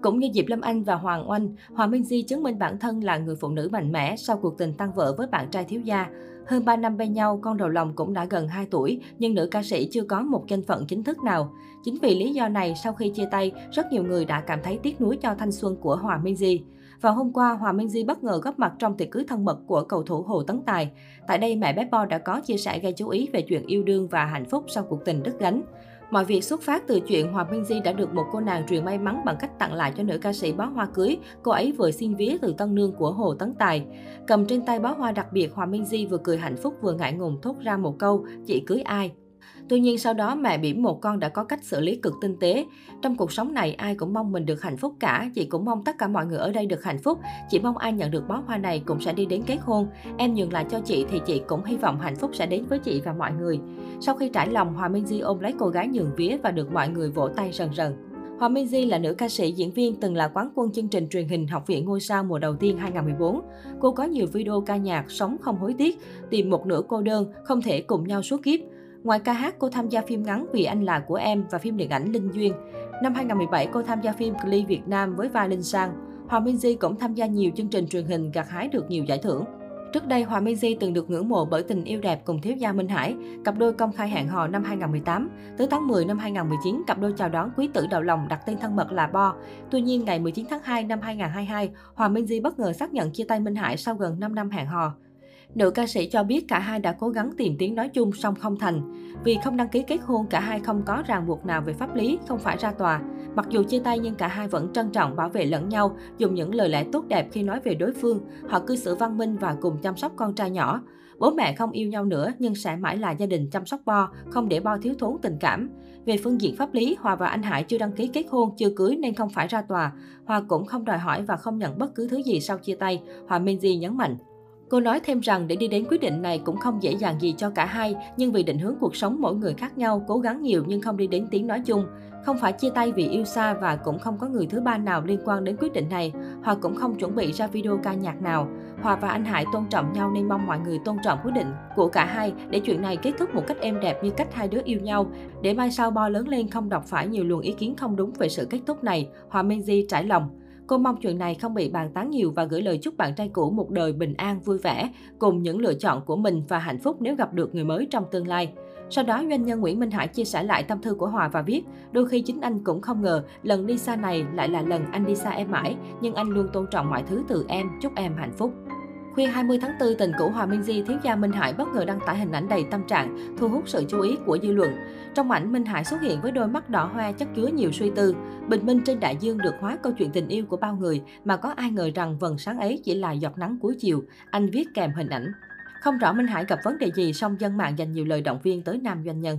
Cũng như Diệp Lâm Anh và Hoàng Oanh, Hòa Minh Di chứng minh bản thân là người phụ nữ mạnh mẽ sau cuộc tình tăng vợ với bạn trai thiếu gia. Hơn 3 năm bên nhau, con đầu lòng cũng đã gần 2 tuổi, nhưng nữ ca sĩ chưa có một danh phận chính thức nào. Chính vì lý do này, sau khi chia tay, rất nhiều người đã cảm thấy tiếc nuối cho thanh xuân của Hòa Minh Di. Vào hôm qua, Hòa Minh Di bất ngờ góp mặt trong tiệc cưới thân mật của cầu thủ Hồ Tấn Tài. Tại đây, mẹ bé Bo đã có chia sẻ gây chú ý về chuyện yêu đương và hạnh phúc sau cuộc tình đứt gánh. Mọi việc xuất phát từ chuyện Hòa Minh Di đã được một cô nàng truyền may mắn bằng cách tặng lại cho nữ ca sĩ bó hoa cưới. Cô ấy vừa xin vía từ tân nương của Hồ Tấn Tài. Cầm trên tay bó hoa đặc biệt, Hòa Minh Di vừa cười hạnh phúc vừa ngại ngùng thốt ra một câu, chị cưới ai? Tuy nhiên sau đó mẹ bỉm một con đã có cách xử lý cực tinh tế. Trong cuộc sống này ai cũng mong mình được hạnh phúc cả, chị cũng mong tất cả mọi người ở đây được hạnh phúc. Chị mong ai nhận được bó hoa này cũng sẽ đi đến kết hôn. Em nhường lại cho chị thì chị cũng hy vọng hạnh phúc sẽ đến với chị và mọi người. Sau khi trải lòng, Hòa Minh Di ôm lấy cô gái nhường vía và được mọi người vỗ tay rần rần. Hòa Minh Di là nữ ca sĩ, diễn viên từng là quán quân chương trình truyền hình Học viện Ngôi sao mùa đầu tiên 2014. Cô có nhiều video ca nhạc, sống không hối tiếc, tìm một nửa cô đơn, không thể cùng nhau suốt kiếp. Ngoài ca hát, cô tham gia phim ngắn Vì anh là của em và phim điện ảnh Linh Duyên. Năm 2017, cô tham gia phim Glee Việt Nam với vai Linh Sang. Hòa Minh Di cũng tham gia nhiều chương trình truyền hình gặt hái được nhiều giải thưởng. Trước đây, Hòa Minh Di từng được ngưỡng mộ bởi tình yêu đẹp cùng thiếu gia Minh Hải. Cặp đôi công khai hẹn hò năm 2018. Tới tháng 10 năm 2019, cặp đôi chào đón quý tử đầu lòng đặt tên thân mật là Bo. Tuy nhiên, ngày 19 tháng 2 năm 2022, Hòa Minh Di bất ngờ xác nhận chia tay Minh Hải sau gần 5 năm hẹn hò. Nữ ca sĩ cho biết cả hai đã cố gắng tìm tiếng nói chung song không thành. Vì không đăng ký kết hôn, cả hai không có ràng buộc nào về pháp lý, không phải ra tòa. Mặc dù chia tay nhưng cả hai vẫn trân trọng bảo vệ lẫn nhau, dùng những lời lẽ tốt đẹp khi nói về đối phương. Họ cư xử văn minh và cùng chăm sóc con trai nhỏ. Bố mẹ không yêu nhau nữa nhưng sẽ mãi là gia đình chăm sóc Bo, không để Bo thiếu thốn tình cảm. Về phương diện pháp lý, Hòa và anh Hải chưa đăng ký kết hôn, chưa cưới nên không phải ra tòa. Hòa cũng không đòi hỏi và không nhận bất cứ thứ gì sau chia tay, Hòa Minzy nhấn mạnh. Cô nói thêm rằng để đi đến quyết định này cũng không dễ dàng gì cho cả hai, nhưng vì định hướng cuộc sống mỗi người khác nhau, cố gắng nhiều nhưng không đi đến tiếng nói chung. Không phải chia tay vì yêu xa và cũng không có người thứ ba nào liên quan đến quyết định này. Hòa cũng không chuẩn bị ra video ca nhạc nào. Hòa và anh Hải tôn trọng nhau nên mong mọi người tôn trọng quyết định của cả hai để chuyện này kết thúc một cách êm đẹp như cách hai đứa yêu nhau. Để mai sau Bo lớn lên không đọc phải nhiều luồng ý kiến không đúng về sự kết thúc này, Hòa Minzy trải lòng. Cô mong chuyện này không bị bàn tán nhiều và gửi lời chúc bạn trai cũ một đời bình an vui vẻ, cùng những lựa chọn của mình và hạnh phúc nếu gặp được người mới trong tương lai. Sau đó, doanh nhân Nguyễn Minh Hải chia sẻ lại tâm thư của Hòa và viết, đôi khi chính anh cũng không ngờ lần đi xa này lại là lần anh đi xa em mãi, nhưng anh luôn tôn trọng mọi thứ từ em, chúc em hạnh phúc. Khuya 20 tháng 4, tình cũ Hòa Minh Di, thiếu gia Minh Hải bất ngờ đăng tải hình ảnh đầy tâm trạng, thu hút sự chú ý của dư luận. Trong ảnh, Minh Hải xuất hiện với đôi mắt đỏ hoe chất chứa nhiều suy tư. Bình minh trên đại dương được hóa câu chuyện tình yêu của bao người, mà có ai ngờ rằng vầng sáng ấy chỉ là giọt nắng cuối chiều. Anh viết kèm hình ảnh. Không rõ Minh Hải gặp vấn đề gì, song dân mạng dành nhiều lời động viên tới nam doanh nhân.